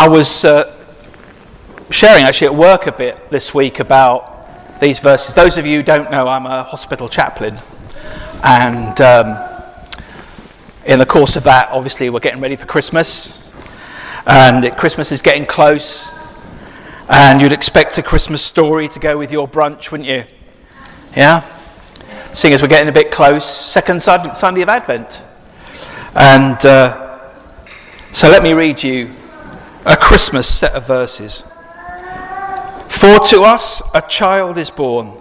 I was uh, sharing actually at work a bit this week about these verses. Those of you who don't know, I'm a hospital chaplain. And um, in the course of that, obviously, we're getting ready for Christmas. And Christmas is getting close. And you'd expect a Christmas story to go with your brunch, wouldn't you? Yeah? Seeing as we're getting a bit close, second Sunday of Advent. And uh, so let me read you a Christmas set of verses. For to us a child is born,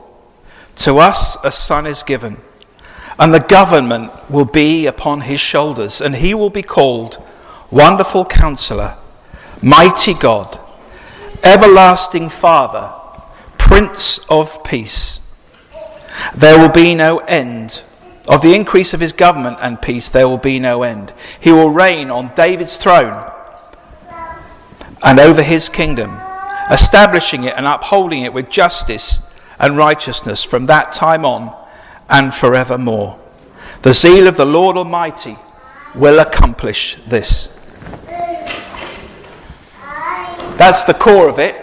to us a son is given, and the government will be upon his shoulders, and he will be called Wonderful Counselor, Mighty God, Everlasting Father, Prince of Peace. There will be no end. Of the increase of his government and peace, there will be no end. He will reign on David's throne and over his kingdom establishing it and upholding it with justice and righteousness from that time on and forevermore. The zeal of the Lord Almighty will accomplish this. That's the core of it.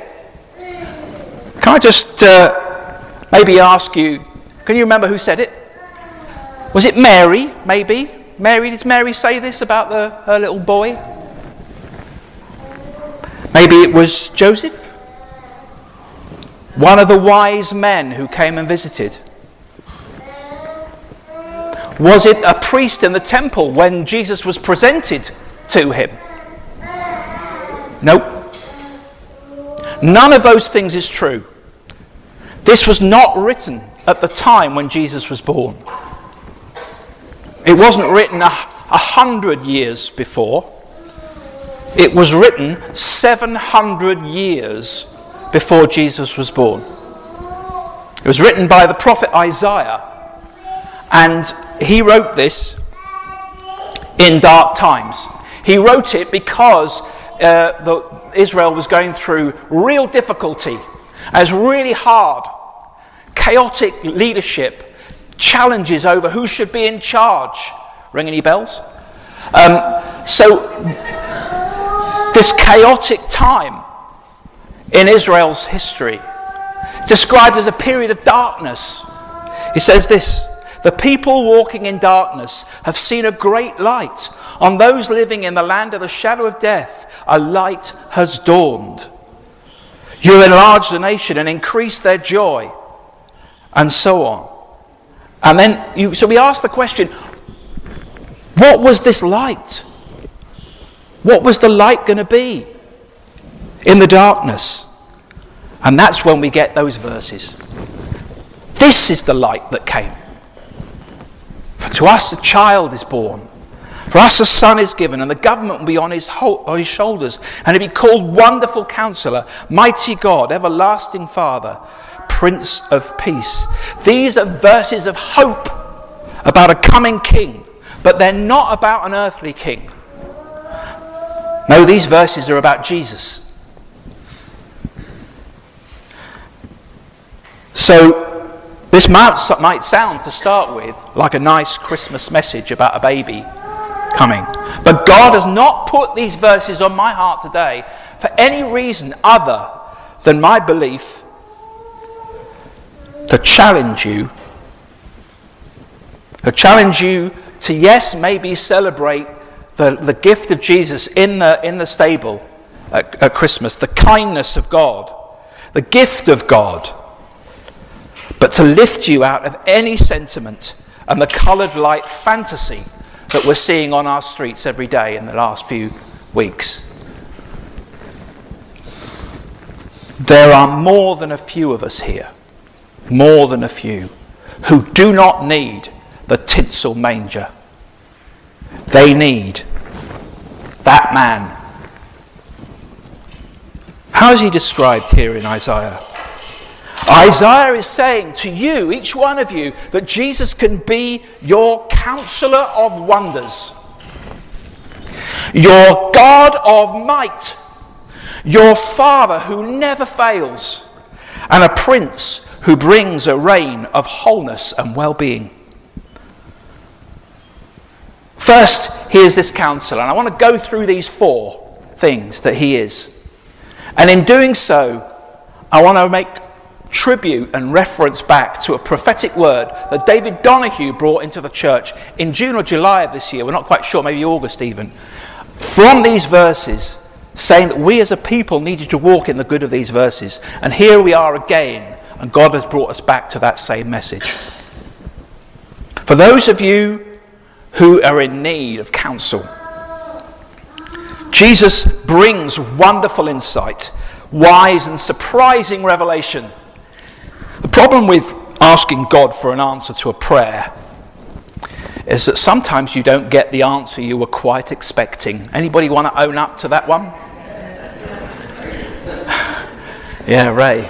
Can I just uh, maybe ask you can you remember who said it? Was it Mary, maybe? Mary, did Mary say this about the, her little boy? Maybe it was Joseph? one of the wise men who came and visited? Was it a priest in the temple when Jesus was presented to him? Nope. None of those things is true. This was not written at the time when Jesus was born. It wasn't written a, a hundred years before. It was written 700 years before Jesus was born. It was written by the prophet Isaiah, and he wrote this in dark times. He wrote it because uh, the, Israel was going through real difficulty. Was really hard, chaotic leadership, challenges over who should be in charge. Ring any bells? Um, so, this chaotic time in Israel's history, described as a period of darkness. He says this The people walking in darkness have seen a great light. On those living in the land of the shadow of death, a light has dawned. You enlarged the nation and increased their joy, and so on. And then, you, so we ask the question what was this light? What was the light going to be? in the darkness. And that's when we get those verses. This is the light that came. For to us a child is born. For us a son is given, and the government will be on his, on his shoulders, and he'll be called Wonderful Counselor, Mighty God, Everlasting Father, Prince of Peace. These are verses of hope about a coming king, but they're not about an earthly king. No, these verses are about Jesus. So, this might, might sound, to start with, like a nice Christmas message about a baby coming. But God has not put these verses on my heart today for any reason other than my belief to challenge you, to challenge you to, yes, maybe celebrate the, the gift of Jesus in the, in the stable at, at Christmas, the kindness of God, the gift of God but to lift you out of any sentiment and the coloured light fantasy that we're seeing on our streets every day in the last few weeks. There are more than a few of us here, more than a few, who do not need the tinsel manger. They need that man. How is he described here in Isaiah? Isaiah is saying to you, each one of you, that Jesus can be your counselor of wonders, your God of might, your Father who never fails, and a Prince who brings a reign of wholeness and well being. First, he is this counselor, and I want to go through these four things that He is. And in doing so, I want to make tribute and reference back to a prophetic word that David Donahue brought into the church in June or July of this year. We're not quite sure, maybe August even. From these verses, saying that we as a people needed to walk in the good of these verses. And here we are again, and God has brought us back to that same message. For those of you who are in need of counsel, Jesus brings wonderful insight, wise and surprising revelation. The problem with asking God for an answer to a prayer is that sometimes you don't get the answer you were quite expecting. Anybody want to own up to that one? Yeah, Ray.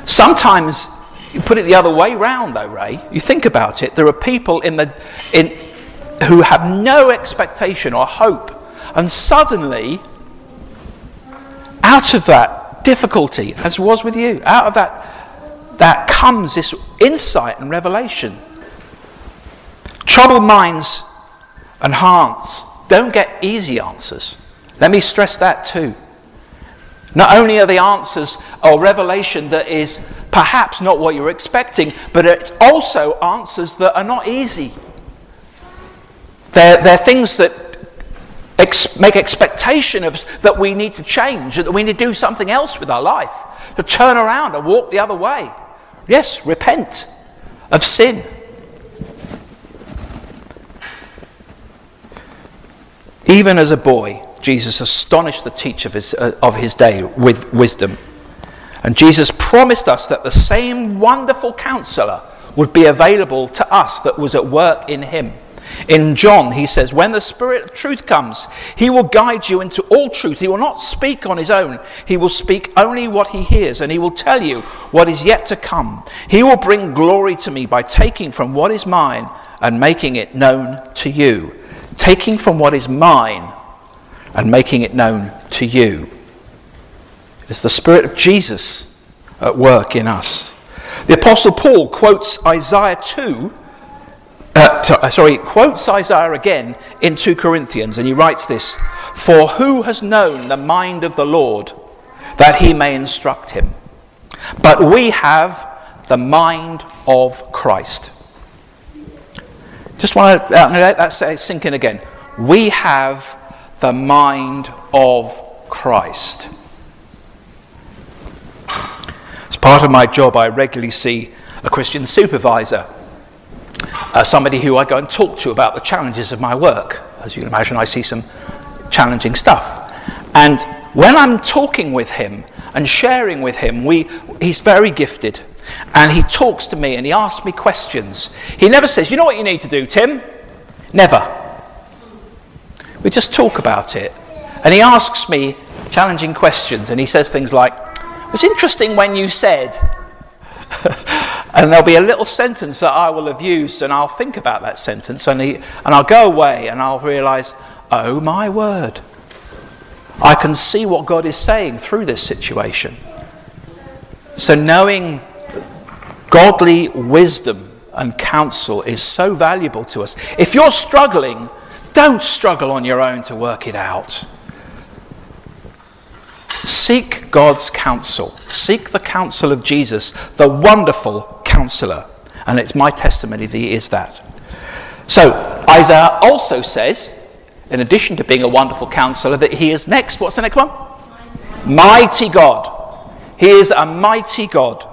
Sometimes you put it the other way round, though, Ray. You think about it. There are people in the, in, who have no expectation or hope, and suddenly, out of that difficulty, as was with you, out of that, that comes this insight and revelation. Troubled minds and hearts don't get easy answers. Let me stress that too. Not only are the answers or revelation that is perhaps not what you're expecting, but it's also answers that are not easy. They're, they're things that ex- make expectation of that we need to change, that we need to do something else with our life, to turn around and walk the other way. Yes, repent of sin. Even as a boy, Jesus astonished the teacher of his, uh, of his day with wisdom. And Jesus promised us that the same wonderful counselor would be available to us that was at work in him. In John, he says, When the Spirit of truth comes, he will guide you into all truth. He will not speak on his own. He will speak only what he hears, and he will tell you what is yet to come. He will bring glory to me by taking from what is mine and making it known to you. Taking from what is mine and making it known to you. It's the Spirit of Jesus at work in us. The Apostle Paul quotes Isaiah 2, uh, uh, sorry, quotes Isaiah again in 2 Corinthians, and he writes this For who has known the mind of the Lord that he may instruct him? But we have the mind of Christ. Just want to let that sink in again. We have the mind of Christ. As part of my job, I regularly see a Christian supervisor, uh, somebody who I go and talk to about the challenges of my work. As you can imagine, I see some challenging stuff. And when I'm talking with him and sharing with him, we, he's very gifted. And he talks to me and he asks me questions. He never says, You know what you need to do, Tim? Never. We just talk about it. And he asks me challenging questions, and he says things like, It was interesting when you said, and there'll be a little sentence that I will have used, and I'll think about that sentence, and, he, and I'll go away and I'll realize, oh my word, I can see what God is saying through this situation. So, knowing godly wisdom and counsel is so valuable to us. If you're struggling don't struggle on your own to work it out. Seek God's counsel. Seek the counsel of Jesus, the wonderful counselor. And it's my testimony that he is that. So, Isaiah also says, in addition to being a wonderful counselor, that he is next. What's the next one? Mighty, God. He is a mighty God.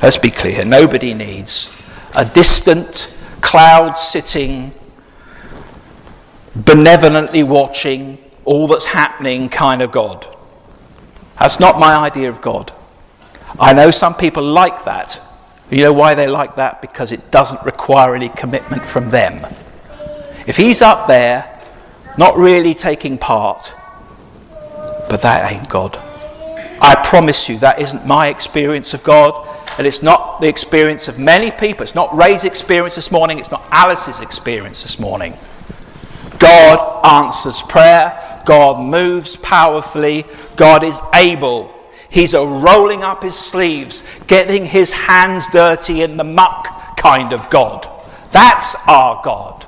Let's be clear nobody needs a distant, cloud sitting, benevolently watching all that's happening kind of God. That's not my idea of God. I know some people like that. You know why they like that? Because it doesn't require any commitment from them. If he's up there, not really taking part, but that ain't God. I promise you, that isn't my experience of God. And it's not the experience of many people. It's not Ray's experience this morning. It's not Alice's experience this morning. God answers prayer. God moves powerfully. God is able. He's a rolling up his sleeves, getting his hands dirty in the muck kind of God. That's our God.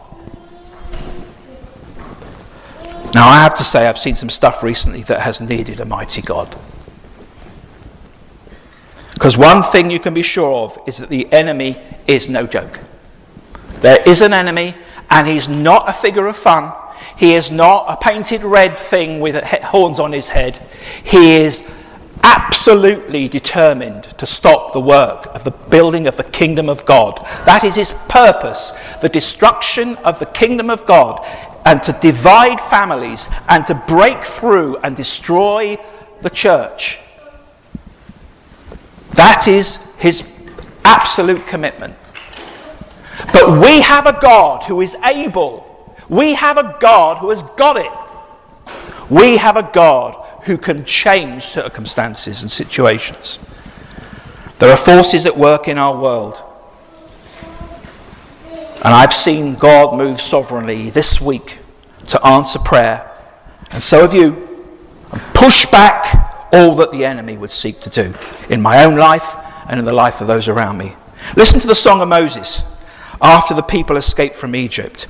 Now, I have to say, I've seen some stuff recently that has needed a mighty God. Because one thing you can be sure of is that the enemy is no joke. There is an enemy, and he's not a figure of fun. He is not a painted red thing with horns on his head. He is absolutely determined to stop the work of the building of the kingdom of God. That is his purpose the destruction of the kingdom of God, and to divide families, and to break through and destroy the church. That is his absolute commitment. But we have a God who is able. We have a God who has got it. We have a God who can change circumstances and situations. There are forces at work in our world. And I've seen God move sovereignly this week to answer prayer. And so have you. And push back all that the enemy would seek to do in my own life and in the life of those around me. Listen to the Song of Moses after the people escaped from Egypt.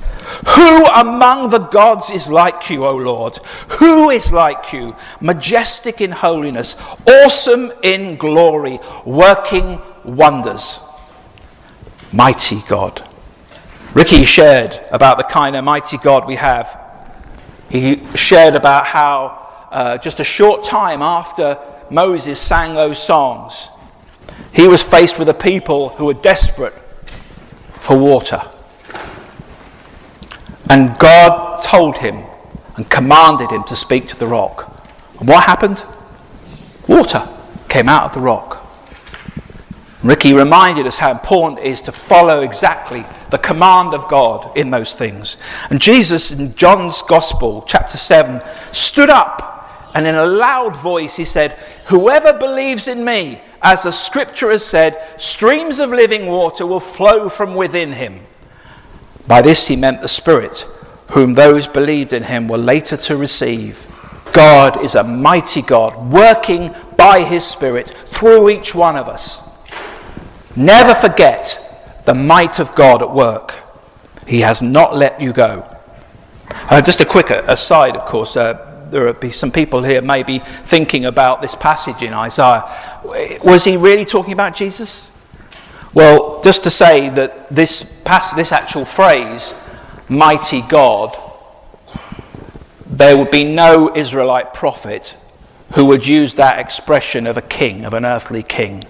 Who among the gods is like you, O Lord? Who is like you, majestic in holiness, awesome in glory, working wonders? Mighty God. Ricky shared about the kind of mighty God we have. He shared about how uh, just a short time after Moses sang those songs, he was faced with a people who were desperate for water. And God told him and commanded him to speak to the rock. And what happened? Water came out of the rock. Ricky reminded us how important it is to follow exactly the command of God in those things. And Jesus in John's Gospel, chapter 7, stood up and in a loud voice he said, Whoever believes in me, as the scripture has said, streams of living water will flow from within him. By this he meant the Spirit, whom those believed in him were later to receive. God is a mighty God, working by his Spirit through each one of us. Never forget the might of God at work. He has not let you go. Uh, just a quick aside, of course. Uh, there will be some people here maybe thinking about this passage in Isaiah. Was he really talking about Jesus? Well, just to say that this, pass, this actual phrase, mighty God, there would be no Israelite prophet who would use that expression of a king, of an earthly king,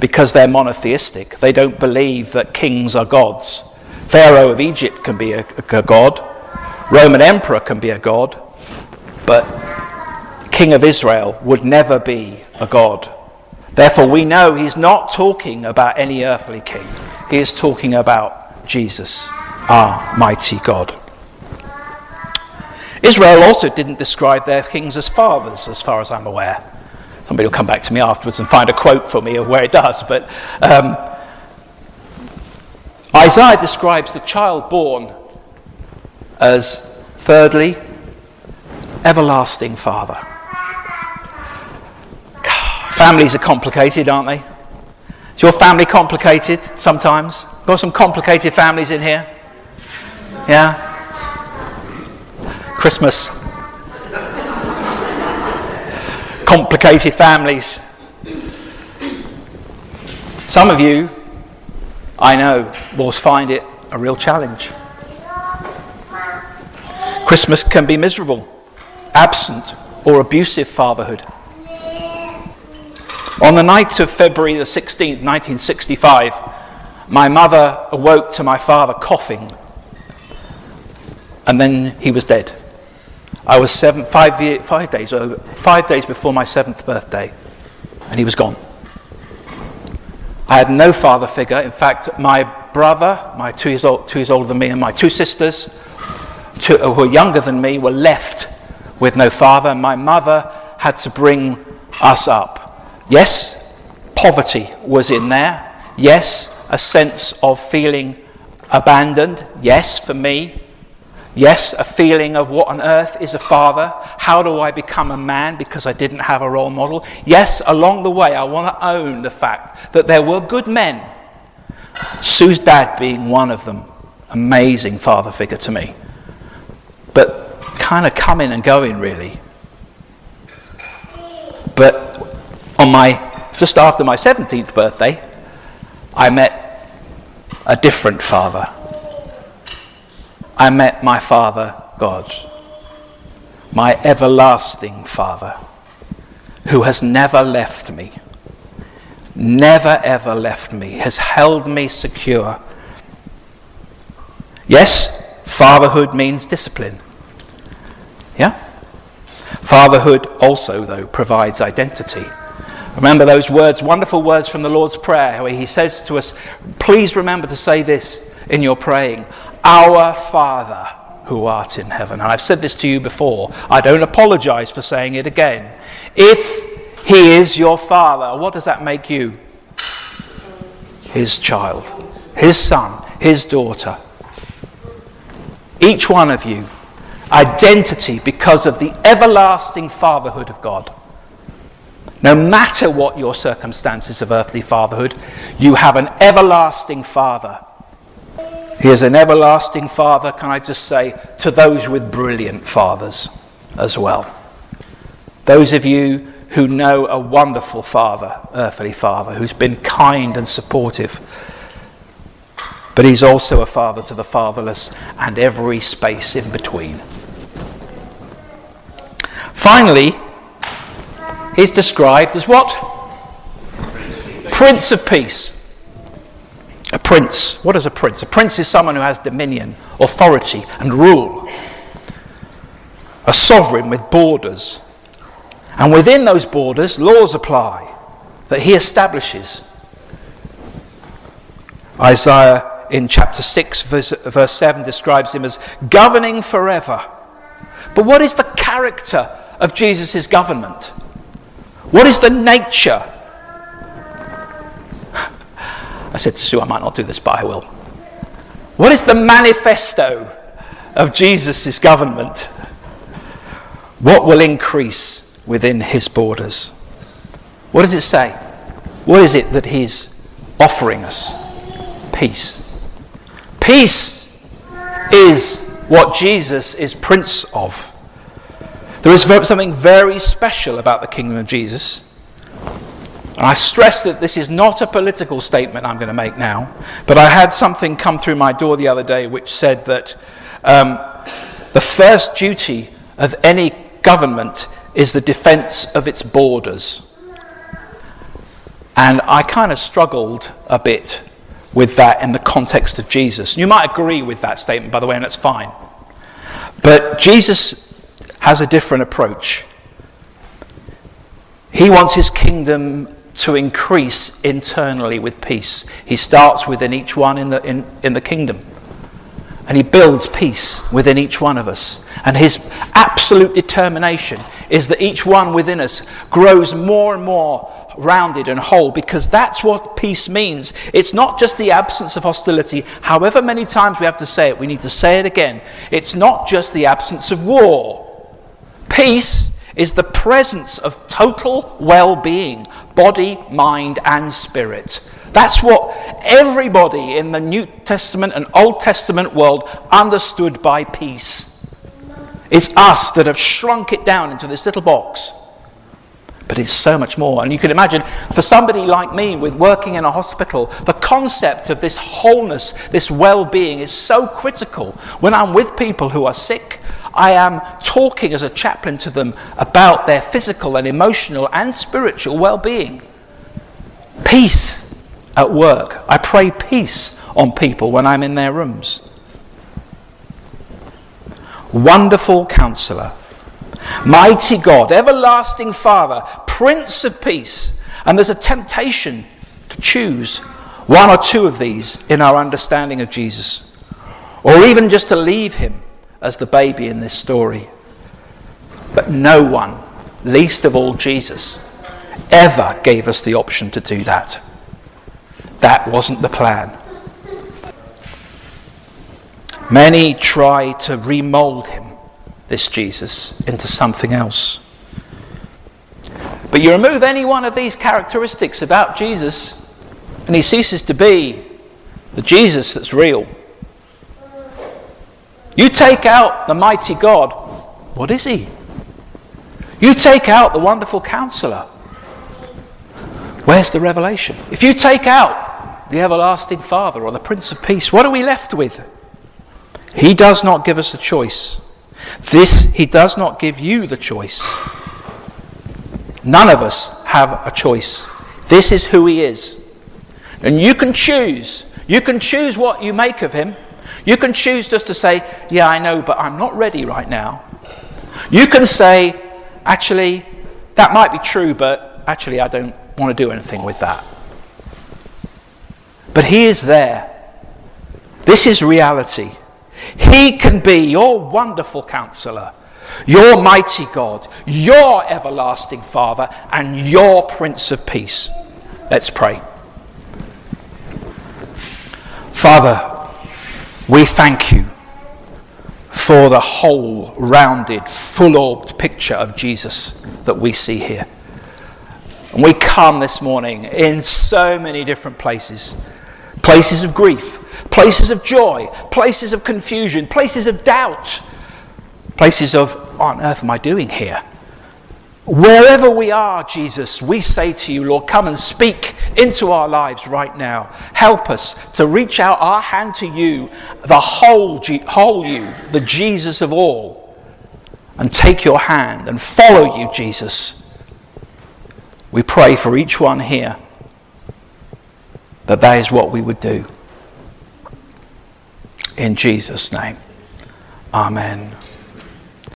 because they're monotheistic. They don't believe that kings are gods. Pharaoh of Egypt can be a, a god, Roman emperor can be a god, but king of Israel would never be a god. Therefore, we know he's not talking about any earthly king. He is talking about Jesus, our mighty God. Israel also didn't describe their kings as fathers, as far as I'm aware. Somebody will come back to me afterwards and find a quote for me of where it does. But um, Isaiah describes the child born as, thirdly, everlasting Father. Families are complicated, aren't they? Is your family complicated sometimes? Got some complicated families in here? Yeah? Christmas. complicated families. Some of you, I know, will find it a real challenge. Christmas can be miserable absent or abusive fatherhood. On the night of February the 16th, 1965, my mother awoke to my father coughing, and then he was dead. I was seven, five, days, uh, five days before my seventh birthday, and he was gone. I had no father figure. In fact, my brother, my two years, old, two years older than me, and my two sisters, two, who were younger than me, were left with no father. My mother had to bring us up. Yes, poverty was in there. Yes, a sense of feeling abandoned. Yes, for me. Yes, a feeling of what on earth is a father? How do I become a man because I didn't have a role model? Yes, along the way, I want to own the fact that there were good men. Sue's dad being one of them. Amazing father figure to me. But kind of coming and going, really. But on my just after my 17th birthday, I met a different father. I met my Father God, my everlasting Father, who has never left me, never ever left me, has held me secure. Yes, fatherhood means discipline. Yeah? Fatherhood also, though, provides identity. Remember those words, wonderful words from the Lord's Prayer, where He says to us, Please remember to say this in your praying Our Father who art in heaven. And I've said this to you before. I don't apologize for saying it again. If He is your Father, what does that make you? His child, His son, His daughter. Each one of you, identity because of the everlasting fatherhood of God. No matter what your circumstances of earthly fatherhood, you have an everlasting Father. He is an everlasting Father, can I just say, to those with brilliant fathers as well. Those of you who know a wonderful Father, earthly Father, who's been kind and supportive. But He's also a Father to the fatherless and every space in between. Finally, He's described as what? Prince of Peace. A prince. What is a prince? A prince is someone who has dominion, authority, and rule. A sovereign with borders. And within those borders, laws apply that he establishes. Isaiah in chapter 6, verse, verse 7 describes him as governing forever. But what is the character of Jesus' government? What is the nature? I said to Sue, I might not do this, but I will. What is the manifesto of Jesus' government? What will increase within his borders? What does it say? What is it that he's offering us? Peace. Peace is what Jesus is Prince of. There is something very special about the kingdom of Jesus. And I stress that this is not a political statement I'm going to make now, but I had something come through my door the other day which said that um, the first duty of any government is the defense of its borders. And I kind of struggled a bit with that in the context of Jesus. You might agree with that statement, by the way, and that's fine. But Jesus has a different approach. He wants his kingdom to increase internally with peace. He starts within each one in the, in, in the kingdom. And he builds peace within each one of us. And his absolute determination is that each one within us grows more and more rounded and whole because that's what peace means. It's not just the absence of hostility. However many times we have to say it, we need to say it again. It's not just the absence of war. Peace is the presence of total well being, body, mind, and spirit. That's what everybody in the New Testament and Old Testament world understood by peace. It's us that have shrunk it down into this little box. But it's so much more. And you can imagine, for somebody like me with working in a hospital, the concept of this wholeness, this well being, is so critical. When I'm with people who are sick, I am talking as a chaplain to them about their physical and emotional and spiritual well being. Peace at work. I pray peace on people when I'm in their rooms. Wonderful counselor, mighty God, everlasting Father, Prince of Peace. And there's a temptation to choose one or two of these in our understanding of Jesus, or even just to leave him as the baby in this story. But no one, least of all Jesus, ever gave us the option to do that. That wasn't the plan. Many try to remold him, this Jesus, into something else. But you remove any one of these characteristics about Jesus, and he ceases to be the Jesus that's real. You take out the mighty God, what is he? You take out the wonderful counselor. Where's the revelation? If you take out the everlasting Father or the Prince of Peace, what are we left with? He does not give us a choice. This, He does not give you the choice. None of us have a choice. This is who He is. And you can choose. You can choose what you make of Him. You can choose just to say, Yeah, I know, but I'm not ready right now. You can say, Actually, that might be true, but actually, I don't want to do anything with that. But He is there. This is reality. He can be your wonderful counselor, your mighty God, your everlasting Father, and your Prince of Peace. Let's pray. Father, we thank you for the whole, rounded, full orbed picture of Jesus that we see here. And we come this morning in so many different places places of grief, places of joy, places of confusion, places of doubt, places of, what on earth am I doing here? Wherever we are, Jesus, we say to you, Lord, come and speak into our lives right now. Help us to reach out our hand to you, the whole, whole you, the Jesus of all, and take your hand and follow you, Jesus. We pray for each one here that that is what we would do. In Jesus' name, Amen.